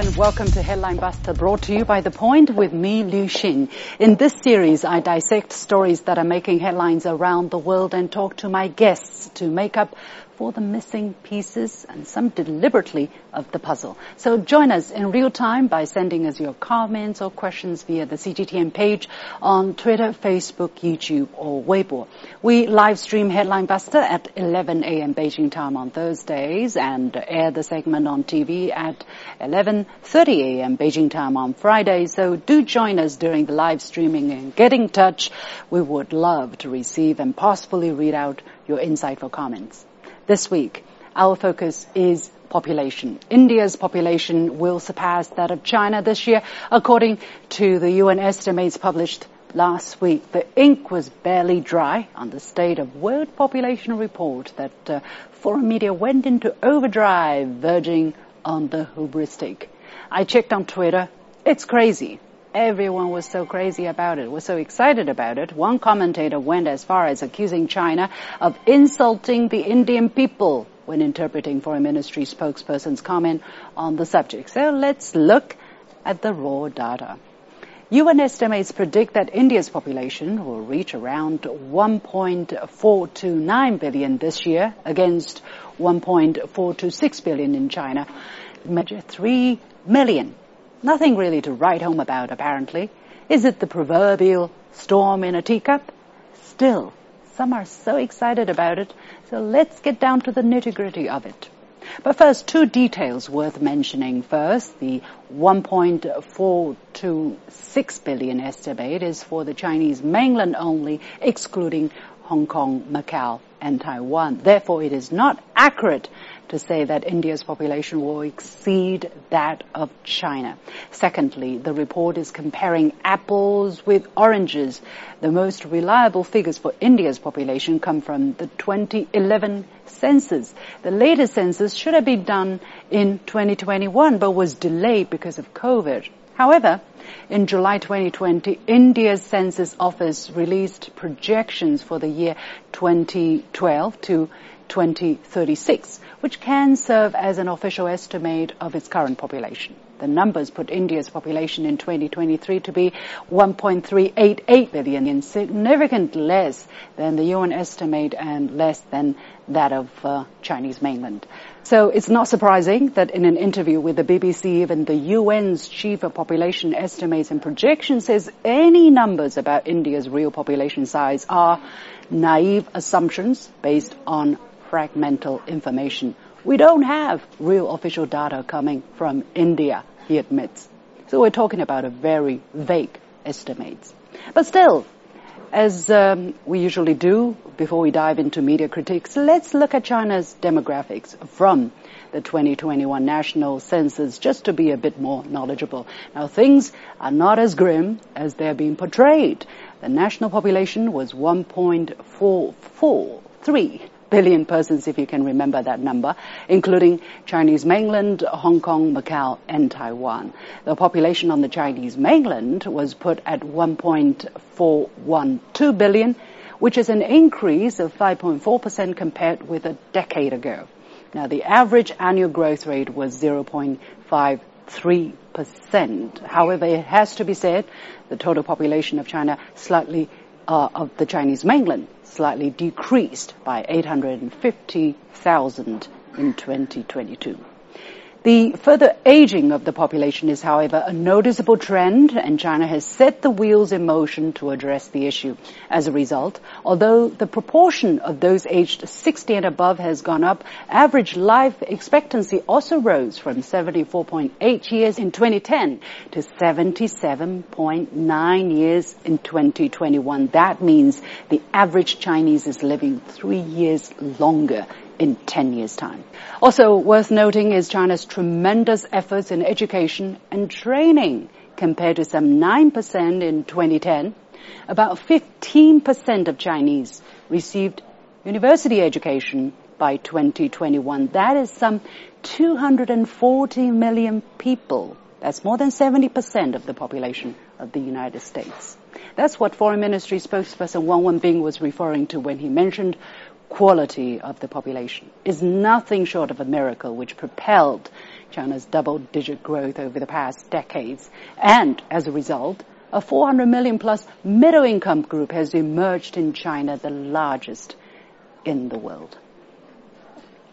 And welcome to Headline Buster brought to you by The Point with me, Liu Xin. In this series, I dissect stories that are making headlines around the world and talk to my guests to make up for the missing pieces and some deliberately of the puzzle. So join us in real time by sending us your comments or questions via the CGTN page on Twitter, Facebook, YouTube, or Weibo. We live stream Headline Buster at 11 a.m. Beijing time on Thursdays and air the segment on TV at 11.30 a.m. Beijing time on Fridays. So do join us during the live streaming and get in touch. We would love to receive and possibly read out your insightful comments. This week, our focus is population. India's population will surpass that of China this year, according to the UN estimates published last week. The ink was barely dry on the state of world population report that uh, foreign media went into overdrive, verging on the hubristic. I checked on Twitter. It's crazy. Everyone was so crazy about it, was so excited about it. One commentator went as far as accusing China of insulting the Indian people when interpreting Foreign Ministry spokesperson's comment on the subject. So let's look at the raw data. UN estimates predict that India's population will reach around 1.429 billion this year against 1.426 billion in China, measure 3 million Nothing really to write home about, apparently. Is it the proverbial storm in a teacup? Still, some are so excited about it, so let's get down to the nitty gritty of it. But first, two details worth mentioning. First, the 1.426 billion estimate is for the Chinese mainland only, excluding Hong Kong, Macau, and Taiwan. Therefore, it is not accurate to say that India's population will exceed that of China. Secondly, the report is comparing apples with oranges. The most reliable figures for India's population come from the 2011 census. The latest census should have been done in 2021 but was delayed because of COVID. However, in July 2020, India's Census Office released projections for the year 2012 to 2036, which can serve as an official estimate of its current population. The numbers put India's population in 2023 to be 1.388 billion, significantly less than the UN estimate and less than that of uh, Chinese mainland. So it's not surprising that in an interview with the BBC, even the UN's chief of population estimates and projections says any numbers about India's real population size are naive assumptions based on fragmental information. We don't have real official data coming from India, he admits. So we're talking about a very vague estimates. But still, as um, we usually do before we dive into media critiques, let's look at China's demographics from the 2021 national census just to be a bit more knowledgeable. Now things are not as grim as they're being portrayed. The national population was 1.443 billion persons, if you can remember that number, including Chinese mainland, Hong Kong, Macau, and Taiwan. The population on the Chinese mainland was put at 1.412 billion, which is an increase of 5.4% compared with a decade ago. Now, the average annual growth rate was 0.53%. However, it has to be said, the total population of China slightly uh, of the Chinese mainland slightly decreased by 850,000 in 2022. The further aging of the population is, however, a noticeable trend, and China has set the wheels in motion to address the issue. As a result, although the proportion of those aged 60 and above has gone up, average life expectancy also rose from 74.8 years in 2010 to 77.9 years in 2021. That means the average Chinese is living three years longer in 10 years' time. Also worth noting is China's tremendous efforts in education and training compared to some 9% in 2010. About 15% of Chinese received university education by 2021. That is some 240 million people. That's more than 70% of the population of the United States. That's what Foreign Ministry spokesperson Wang Wenbin was referring to when he mentioned quality of the population is nothing short of a miracle which propelled China's double-digit growth over the past decades. And as a result, a 400 million plus middle income group has emerged in China, the largest in the world.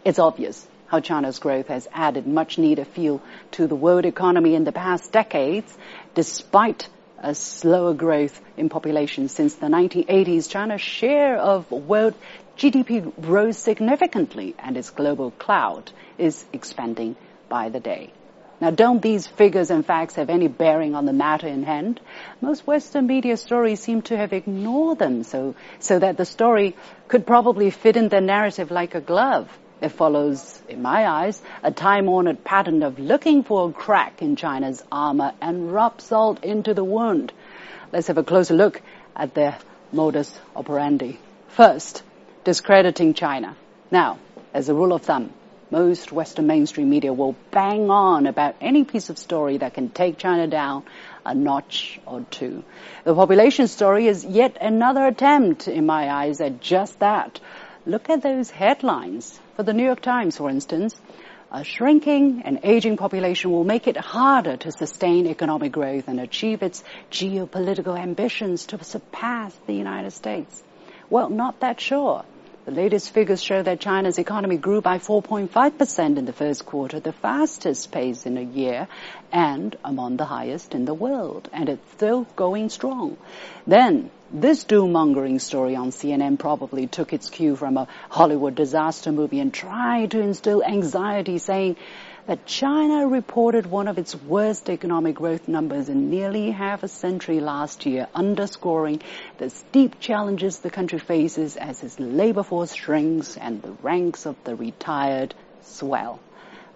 It's obvious how China's growth has added much needed fuel to the world economy in the past decades, despite a slower growth in population since the 1980s. China's share of world GDP rose significantly and its global cloud is expanding by the day. Now, don't these figures and facts have any bearing on the matter in hand? Most Western media stories seem to have ignored them so, so that the story could probably fit in the narrative like a glove. It follows, in my eyes, a time-honored pattern of looking for a crack in China's armor and rub salt into the wound. Let's have a closer look at their modus operandi. First, discrediting China. Now, as a rule of thumb, most Western mainstream media will bang on about any piece of story that can take China down a notch or two. The population story is yet another attempt, in my eyes, at just that. Look at those headlines. For the New York Times, for instance, a shrinking and aging population will make it harder to sustain economic growth and achieve its geopolitical ambitions to surpass the United States. Well, not that sure. The latest figures show that China's economy grew by 4.5% in the first quarter, the fastest pace in a year and among the highest in the world. And it's still going strong. Then, this doom-mongering story on CNN probably took its cue from a Hollywood disaster movie and tried to instill anxiety saying that China reported one of its worst economic growth numbers in nearly half a century last year, underscoring the steep challenges the country faces as its labor force shrinks and the ranks of the retired swell.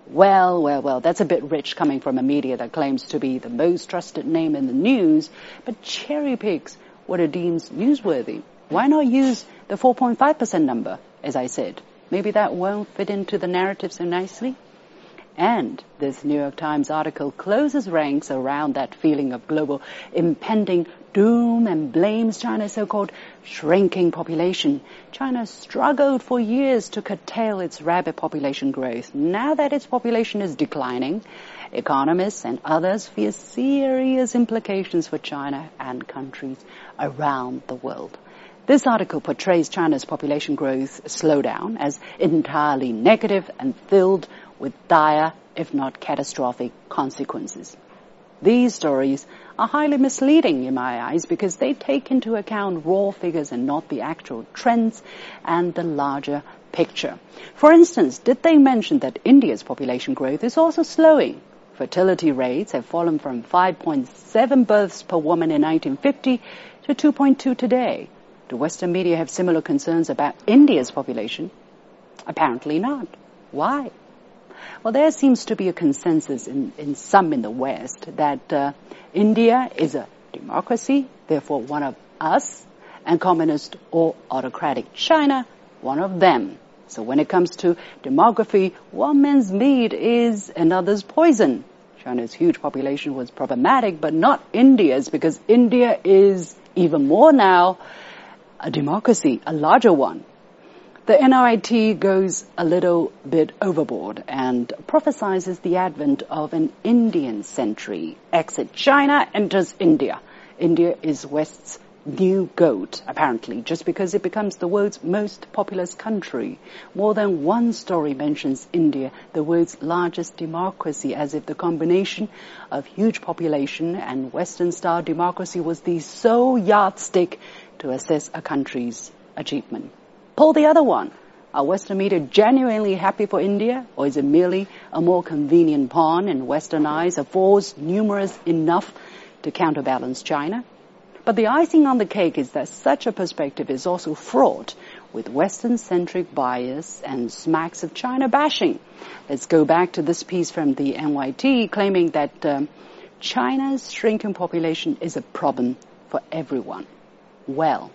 Well, well, well, that's a bit rich coming from a media that claims to be the most trusted name in the news, but cherry picks what it deems newsworthy. Why not use the 4.5% number, as I said? Maybe that won't fit into the narrative so nicely? And this New York Times article closes ranks around that feeling of global impending doom and blames China's so-called shrinking population. China struggled for years to curtail its rapid population growth. Now that its population is declining, economists and others fear serious implications for China and countries around the world. This article portrays China's population growth slowdown as entirely negative and filled with dire, if not catastrophic, consequences. These stories are highly misleading in my eyes because they take into account raw figures and not the actual trends and the larger picture. For instance, did they mention that India's population growth is also slowing? Fertility rates have fallen from 5.7 births per woman in 1950 to 2.2 today. Do Western media have similar concerns about India's population? Apparently not. Why? Well, there seems to be a consensus in, in some in the West that uh, India is a democracy, therefore one of us, and communist or autocratic China, one of them. So when it comes to demography, one man's meat is another's poison. China's huge population was problematic, but not India's, because India is even more now a democracy, a larger one the NRIT goes a little bit overboard and prophesizes the advent of an Indian century. Exit China, enters India. India is West's new goat, apparently, just because it becomes the world's most populous country. More than one story mentions India, the world's largest democracy, as if the combination of huge population and Western-style democracy was the sole yardstick to assess a country's achievement. Pull the other one. Are Western media genuinely happy for India, or is it merely a more convenient pawn in Western eyes, a force numerous enough to counterbalance China? But the icing on the cake is that such a perspective is also fraught with Western-centric bias and smacks of China bashing. Let's go back to this piece from the NYT claiming that um, China's shrinking population is a problem for everyone. Well,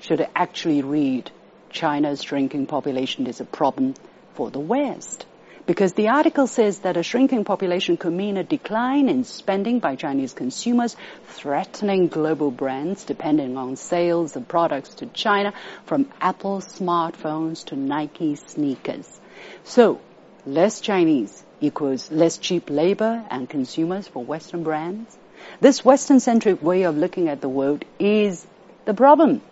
should it actually read China's shrinking population is a problem for the West. because the article says that a shrinking population could mean a decline in spending by Chinese consumers, threatening global brands depending on sales of products to China, from Apple smartphones to Nike sneakers. So, less Chinese equals less cheap labor and consumers for Western brands. This Western-centric way of looking at the world is the problem.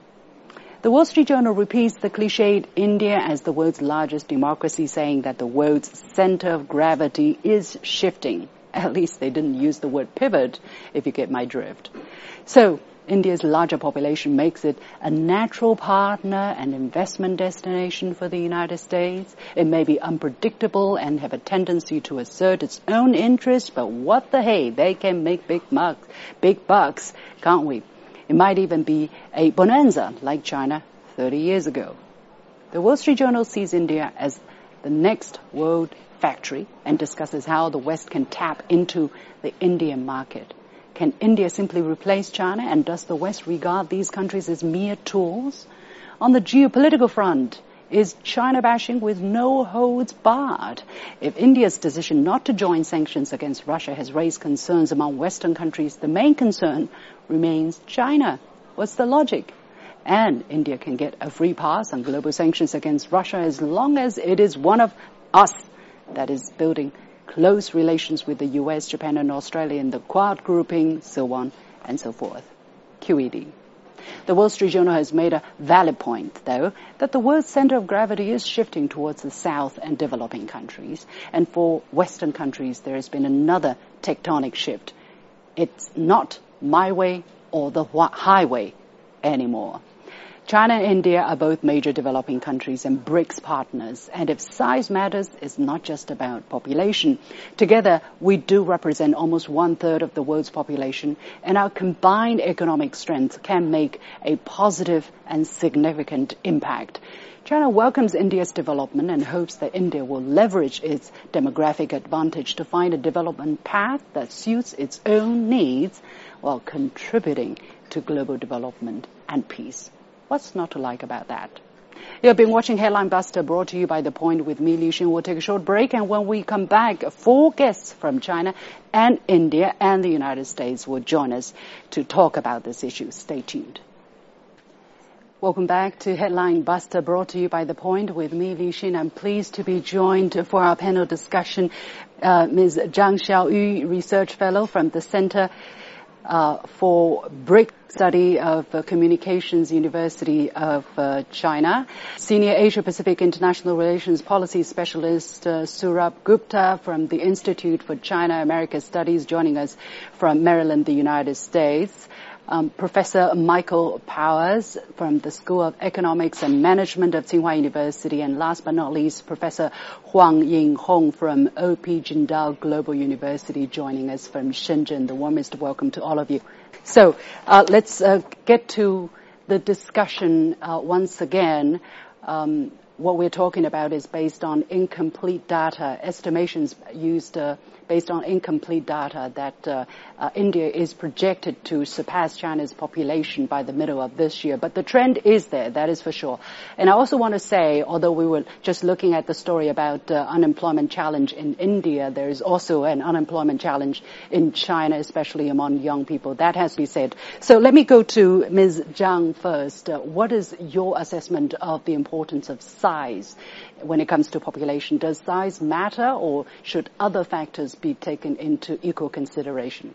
The Wall Street Journal repeats the cliched India as the world's largest democracy, saying that the world's center of gravity is shifting. At least they didn't use the word pivot, if you get my drift. So, India's larger population makes it a natural partner and investment destination for the United States. It may be unpredictable and have a tendency to assert its own interests, but what the hey, they can make big bucks, big bucks, can't we? It might even be a bonanza like China 30 years ago. The Wall Street Journal sees India as the next world factory and discusses how the West can tap into the Indian market. Can India simply replace China and does the West regard these countries as mere tools? On the geopolitical front, is China bashing with no holds barred. If India's decision not to join sanctions against Russia has raised concerns among Western countries, the main concern remains China. What's the logic? And India can get a free pass on global sanctions against Russia as long as it is one of us that is building close relations with the US, Japan, and Australia in the Quad grouping, so on and so forth. QED. The Wall Street Journal has made a valid point, though, that the world's center of gravity is shifting towards the South and developing countries. And for Western countries, there has been another tectonic shift. It's not my way or the highway anymore. China and India are both major developing countries and BRICS partners. And if size matters, it's not just about population. Together, we do represent almost one third of the world's population, and our combined economic strength can make a positive and significant impact. China welcomes India's development and hopes that India will leverage its demographic advantage to find a development path that suits its own needs while contributing to global development and peace. What's not to like about that? You have been watching Headline Buster brought to you by The Point with me, Liu Xin. We'll take a short break and when we come back, four guests from China and India and the United States will join us to talk about this issue. Stay tuned. Welcome back to Headline Buster brought to you by The Point with me, Liu Xin. I'm pleased to be joined for our panel discussion, uh, Ms. Zhang Xiaoyu, Research Fellow from the Center uh, for BRIC study of uh, Communications University of uh, China. Senior Asia Pacific International Relations Policy Specialist uh, Gupta from the Institute for China America Studies joining us from Maryland, the United States um, Professor Michael Powers from the School of Economics and Management of Tsinghua University, and last but not least, Professor Huang Yinghong from OP Jindal Global University, joining us from Shenzhen. The warmest welcome to all of you. So uh, let's uh, get to the discussion uh, once again. Um, what we're talking about is based on incomplete data, estimations used uh, based on incomplete data that uh, uh, India is projected to surpass China's population by the middle of this year. But the trend is there, that is for sure. And I also want to say, although we were just looking at the story about uh, unemployment challenge in India, there is also an unemployment challenge in China, especially among young people. That has to be said. So let me go to Ms. Zhang first. Uh, what is your assessment of the importance of size when it comes to population. Does size matter or should other factors be taken into equal consideration?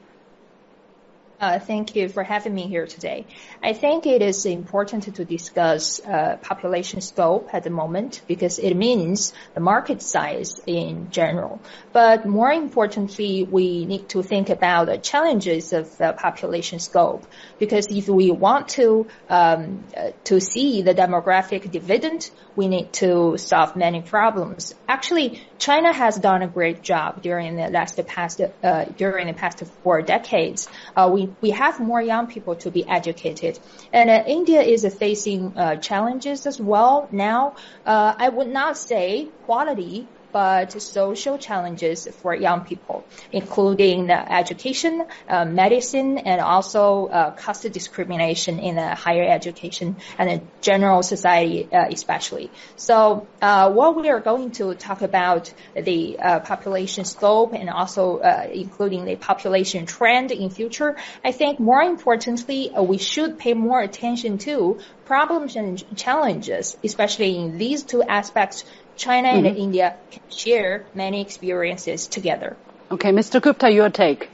Uh, thank you for having me here today. I think it is important to discuss uh, population scope at the moment because it means the market size in general. But more importantly, we need to think about the challenges of the population scope because if we want to um, uh, to see the demographic dividend, we need to solve many problems. Actually, China has done a great job during the last past uh, during the past four decades. Uh, we we have more young people to be educated. And uh, India is facing uh, challenges as well now. Uh, I would not say quality but social challenges for young people, including education, uh, medicine, and also uh, caste discrimination in higher education and general society, uh, especially. So, uh, what we are going to talk about the uh, population scope and also including the population trend in future. I think more importantly, we should pay more attention to problems and challenges, especially in these two aspects China mm-hmm. and India can share many experiences together. Okay, Mr. Gupta, your take.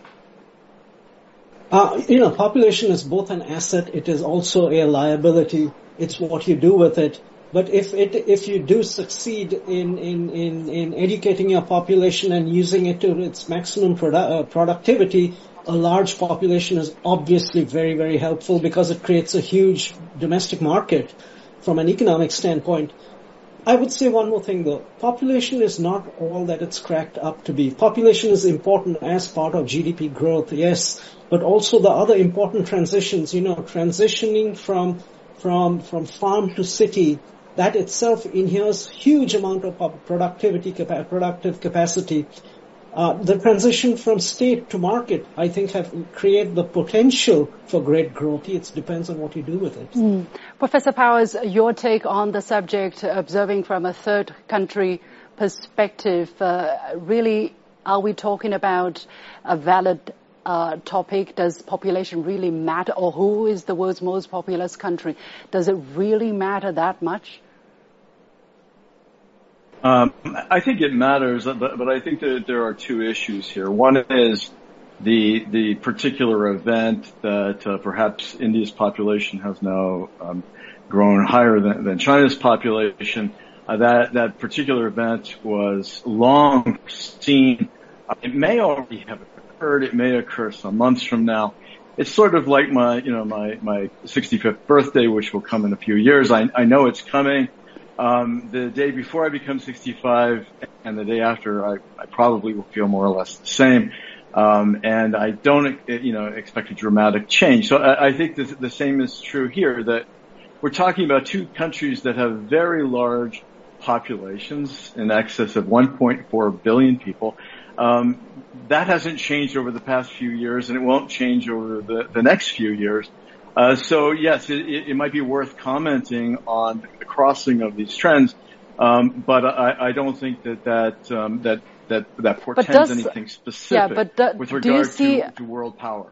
Uh, you know, population is both an asset. It is also a liability. It's what you do with it. But if it, if you do succeed in, in, in, in educating your population and using it to its maximum produ- uh, productivity, a large population is obviously very, very helpful because it creates a huge domestic market from an economic standpoint. I would say one more thing though. Population is not all that it's cracked up to be. Population is important as part of GDP growth, yes, but also the other important transitions, you know, transitioning from, from, from farm to city, that itself inheres huge amount of productivity, productive capacity. Uh, the transition from state to market, I think, have created the potential for great growth. It depends on what you do with it. Mm. Professor Powers, your take on the subject, observing from a third country perspective, uh, really, are we talking about a valid uh, topic? Does population really matter? Or who is the world's most populous country? Does it really matter that much? Um, I think it matters, but, but I think that there are two issues here. One is the the particular event that uh, perhaps India's population has now um, grown higher than, than China's population. Uh, that that particular event was long seen. It may already have occurred. It may occur some months from now. It's sort of like my you know my my 65th birthday, which will come in a few years. I I know it's coming. Um, the day before I become 65 and the day after, I, I probably will feel more or less the same. Um, and I don't, you know, expect a dramatic change. So I, I think the, the same is true here. That we're talking about two countries that have very large populations in excess of 1.4 billion people. Um, that hasn't changed over the past few years, and it won't change over the, the next few years. Uh, so yes, it, it, might be worth commenting on the crossing of these trends, um, but I, I, don't think that that um, that that that portends does, anything specific yeah, but do, with regard see, to, to, world power.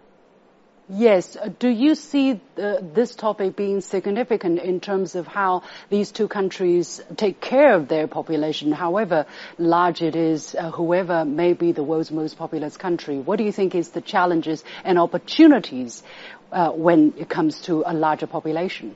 Yes. Do you see uh, this topic being significant in terms of how these two countries take care of their population, however large it is, uh, whoever may be the world's most populous country? What do you think is the challenges and opportunities uh, when it comes to a larger population?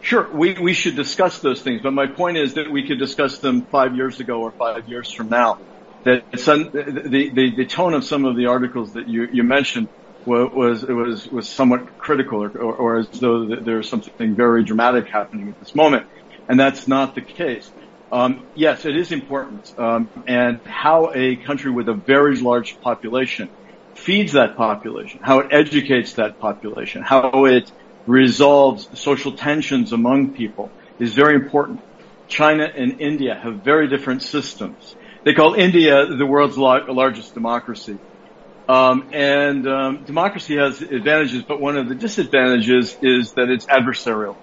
Sure, we, we should discuss those things, but my point is that we could discuss them five years ago or five years from now. That some, the, the, the tone of some of the articles that you, you mentioned was, was, was somewhat critical or, or, or as though there's something very dramatic happening at this moment. And that's not the case. Um, yes, it is important. Um, and how a country with a very large population feeds that population, how it educates that population, how it resolves social tensions among people is very important. China and India have very different systems. They call India the world's largest democracy. Um, and um, democracy has advantages, but one of the disadvantages is that it's adversarial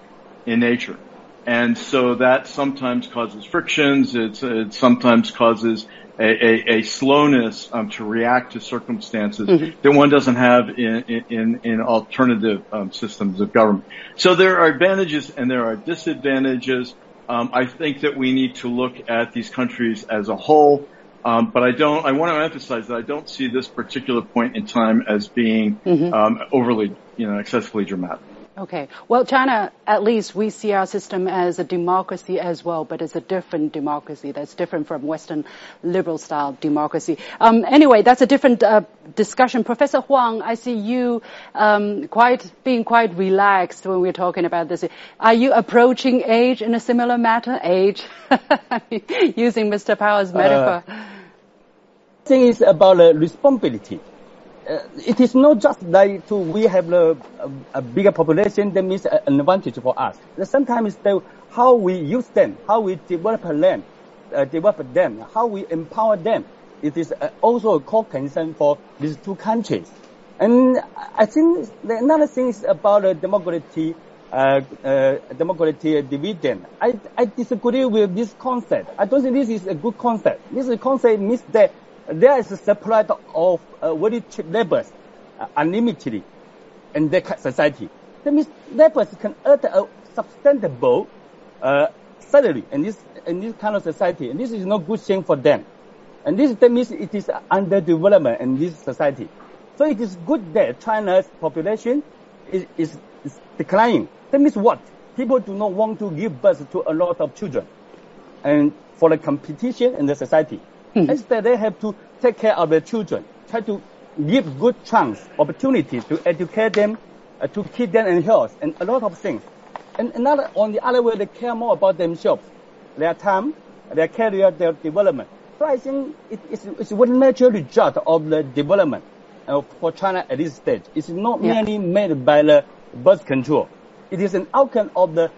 in nature. And so that sometimes causes frictions. it sometimes causes a, a, a slowness um, to react to circumstances mm-hmm. that one doesn't have in in, in alternative um, systems of government. So there are advantages and there are disadvantages. Um, I think that we need to look at these countries as a whole. Um, but I don't. I want to emphasize that I don't see this particular point in time as being mm-hmm. Um, overly, you know, excessively dramatic. Okay. Well, China, at least we see our system as a democracy as well, but it's a different democracy that's different from Western liberal style democracy. Um, anyway, that's a different uh, discussion. Professor Huang, I see you um, quite being quite relaxed when we're talking about this. Are you approaching age in a similar matter? Age, using Mr. Powers' metaphor. Uh, thing is about uh, responsibility uh, it is not just to we have a, a, a, bigger population that means an advantage for us. Sometimes the, how we use them, how we develop land, uh, develop them, how we empower them. It is uh, also a core concern for these two countries. And I think another thing is about democracy, uh, uh, democracy dividend. I, I disagree with this concept. I don't think this is a good concept. This concept means that there is a supply of uh, very cheap labor uh, unlimitedly in the society. That means laborers can earn a sustainable uh, salary in this in this kind of society, and this is not good thing for them. And this that means it is underdevelopment in this society. So it is good that China's population is, is, is declining. That means what? People do not want to give birth to a lot of children, and for the competition in the society. Hmm. Instead, they have to take care of their children, try to give good chance, opportunities to educate them, uh, to keep them in health, and a lot of things. And another, on the other way, they care more about themselves, their time, their career, their development. So I think it, it's, it's a natural result of the development uh, for China at this stage. It's not yeah. merely made by the birth control. It is an outcome of the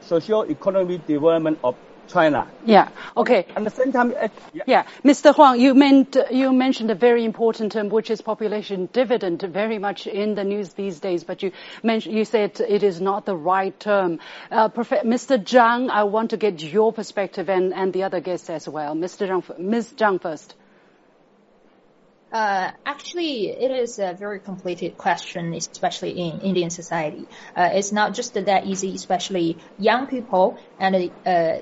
social economic development of China. Yeah. Okay. At the same time, uh, yeah. yeah. Mr. Huang, you meant you mentioned a very important term, which is population dividend, very much in the news these days. But you mentioned you said it is not the right term. Uh, Mr. Zhang, I want to get your perspective and and the other guests as well. Mr. Zhang, Ms. Zhang first. Uh, actually, it is a very complicated question, especially in Indian society. Uh, it's not just that easy, especially young people and uh,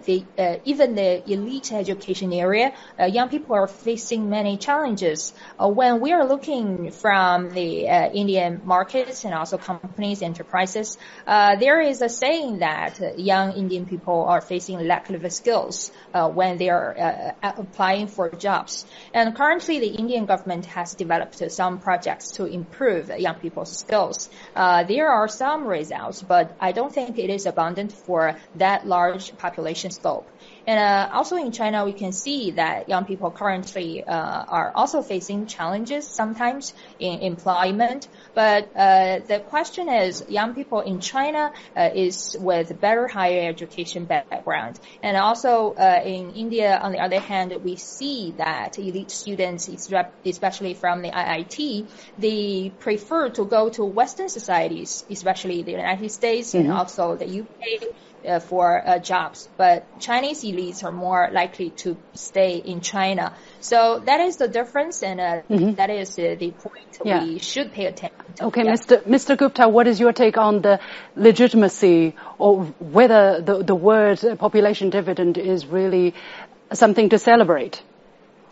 the, uh, even the elite education area. Uh, young people are facing many challenges. Uh, when we are looking from the Indian markets and also companies, enterprises, there is a saying that young Indian people are facing lack of skills when they are applying for jobs. And currently, the Indian government government has developed some projects to improve young people's skills. Uh, there are some results, but I don't think it is abundant for that large population scope. And uh, also in China, we can see that young people currently uh, are also facing challenges sometimes in employment. But uh, the question is, young people in China uh, is with better higher education background, and also uh, in India, on the other hand, we see that elite students, especially from the IIT, they prefer to go to Western societies, especially the United States mm-hmm. and also the UK uh, for uh, jobs, but Chinese elites are more likely to stay in China. So that is the difference, and uh, mm-hmm. that is the point yeah. we should pay attention to. Okay, yeah. Mr. Mr. Gupta, what is your take on the legitimacy or whether the, the word population dividend is really something to celebrate?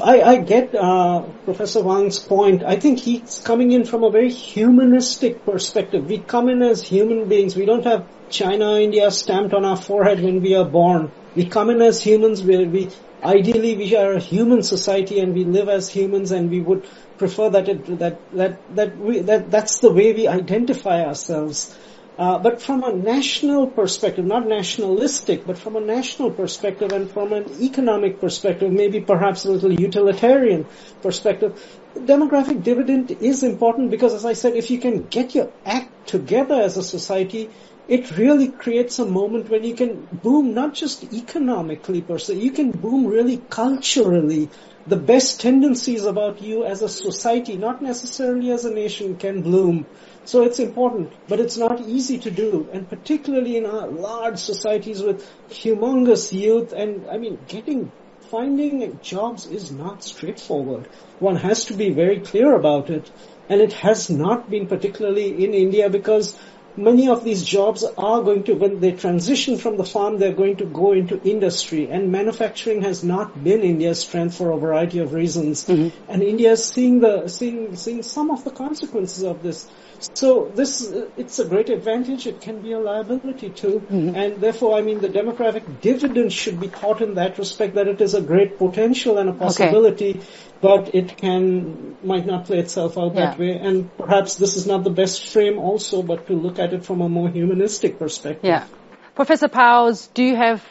I, I get uh, Professor Wang's point. I think he's coming in from a very humanistic perspective. We come in as human beings. We don't have China, India stamped on our forehead when we are born. We come in as humans where we, ideally we are a human society and we live as humans and we would prefer that it, that, that, that we, that, that's the way we identify ourselves. Uh, but from a national perspective, not nationalistic, but from a national perspective and from an economic perspective, maybe perhaps a little utilitarian perspective, demographic dividend is important because as I said, if you can get your act together as a society, it really creates a moment when you can boom not just economically per se, you can boom really culturally. The best tendencies about you as a society, not necessarily as a nation, can bloom. So it's important, but it's not easy to do, and particularly in our large societies with humongous youth, and I mean, getting, finding jobs is not straightforward. One has to be very clear about it, and it has not been particularly in India because many of these jobs are going to, when they transition from the farm, they're going to go into industry. And manufacturing has not been India's strength for a variety of reasons. Mm-hmm. And India is seeing the, seeing, seeing some of the consequences of this. So this, it's a great advantage. It can be a liability too. Mm-hmm. And therefore, I mean, the demographic dividend should be thought in that respect that it is a great potential and a possibility, okay. but it can, might not play itself out yeah. that way. And perhaps this is not the best frame also, but to look at it from a more humanistic perspective. Yeah. Professor Powers, do you have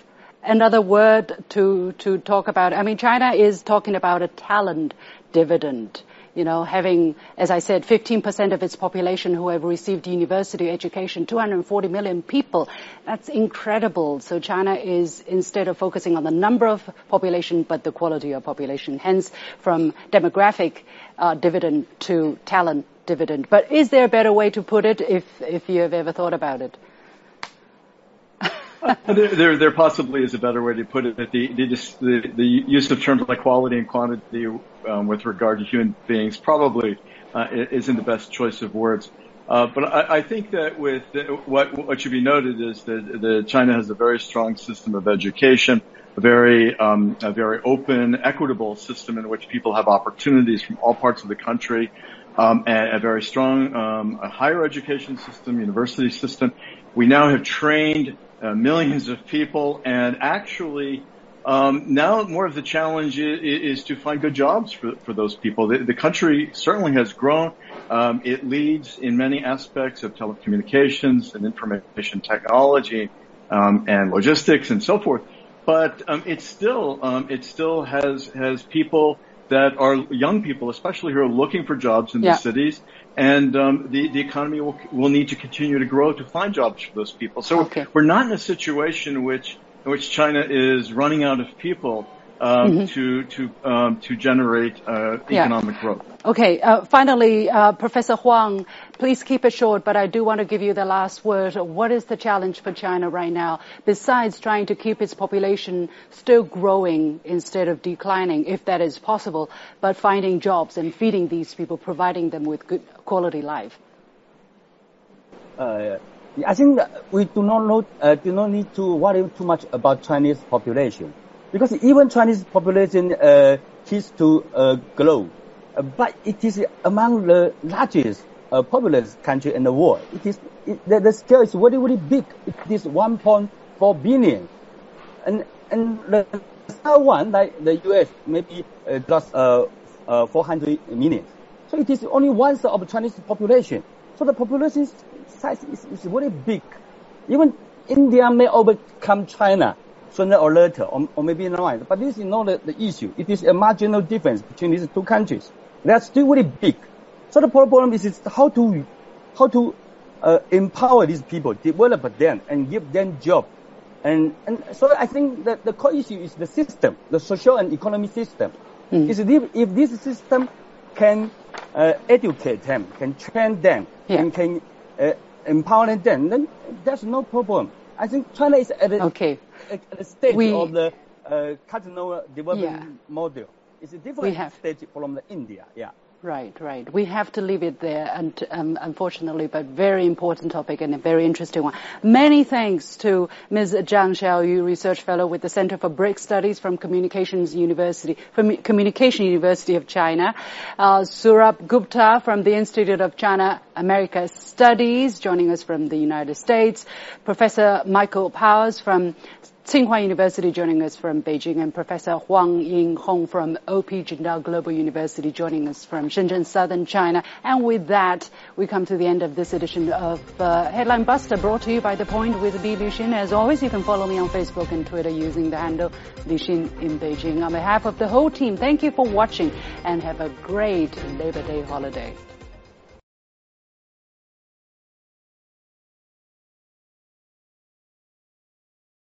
another word to, to talk about? I mean, China is talking about a talent dividend. You know, having, as I said, 15% of its population who have received university education, 240 million people. That's incredible. So China is, instead of focusing on the number of population, but the quality of population. Hence, from demographic uh, dividend to talent dividend. But is there a better way to put it if, if you have ever thought about it? There, there, there, possibly is a better way to put it. The, the, the, use of terms like quality and quantity um, with regard to human beings probably uh, isn't the best choice of words. Uh, but I, I, think that with what what should be noted is that China has a very strong system of education, a very um, a very open, equitable system in which people have opportunities from all parts of the country, um, and a very strong um, a higher education system, university system. We now have trained uh, millions of people, and actually, um, now more of the challenge is, is, to find good jobs for, for those people. The, the country certainly has grown. Um, it leads in many aspects of telecommunications and information technology um, and logistics and so forth. But um, it still um, it still has has people that are young people, especially who are looking for jobs in yeah. the cities, and um, the the economy will will need to continue to grow to find jobs for those people. So okay. we're not in a situation which in which China is running out of people um, mm-hmm. to to um, to generate uh, economic yeah. growth. Okay. Uh, finally, uh, Professor Huang, please keep it short, but I do want to give you the last word. What is the challenge for China right now, besides trying to keep its population still growing instead of declining, if that is possible, but finding jobs and feeding these people, providing them with good quality life? Uh, I think we do not know, uh, do not need to worry too much about Chinese population because even Chinese population uh, to uh, grow, uh, but it is among the largest uh, populous country in the world. It is it, the, the, scale is very very big. It is 1.4 billion, and and the one like the U.S. maybe uh, just uh, uh, 400 million. So it is only one third of Chinese population. So the population size is, is very big. Even India may overcome China sooner or later, or, or maybe not. But this is not the, the, issue. It is a marginal difference between these two countries. That's are still very big. So the problem is, is how to how to uh, empower these people, develop them, and give them job. And and so I think that the core issue is the system, the social and economic system. Mm. Is if, if this system can uh, educate them, can train them, yeah. and can uh, empower them, then there's no problem. I think China is at a, okay. The stage we, of the uh, cardinal development yeah. model. It's a different stage from the India. Yeah. Right, right. We have to leave it there, and um, unfortunately, but very important topic and a very interesting one. Many thanks to Ms. Zhang Xiaoyu, research fellow with the Center for BRIC Studies from Communications University, from Communication University of China, uh, Sourabh Gupta from the Institute of China America Studies, joining us from the United States, Professor Michael Powers from Tsinghua University joining us from Beijing and Professor Huang Ying Hong from OP Jindal Global University joining us from Shenzhen, Southern China. And with that, we come to the end of this edition of uh, Headline Buster brought to you by The Point with Li Luxin. As always, you can follow me on Facebook and Twitter using the handle Luxin in Beijing. On behalf of the whole team, thank you for watching and have a great Labor Day holiday.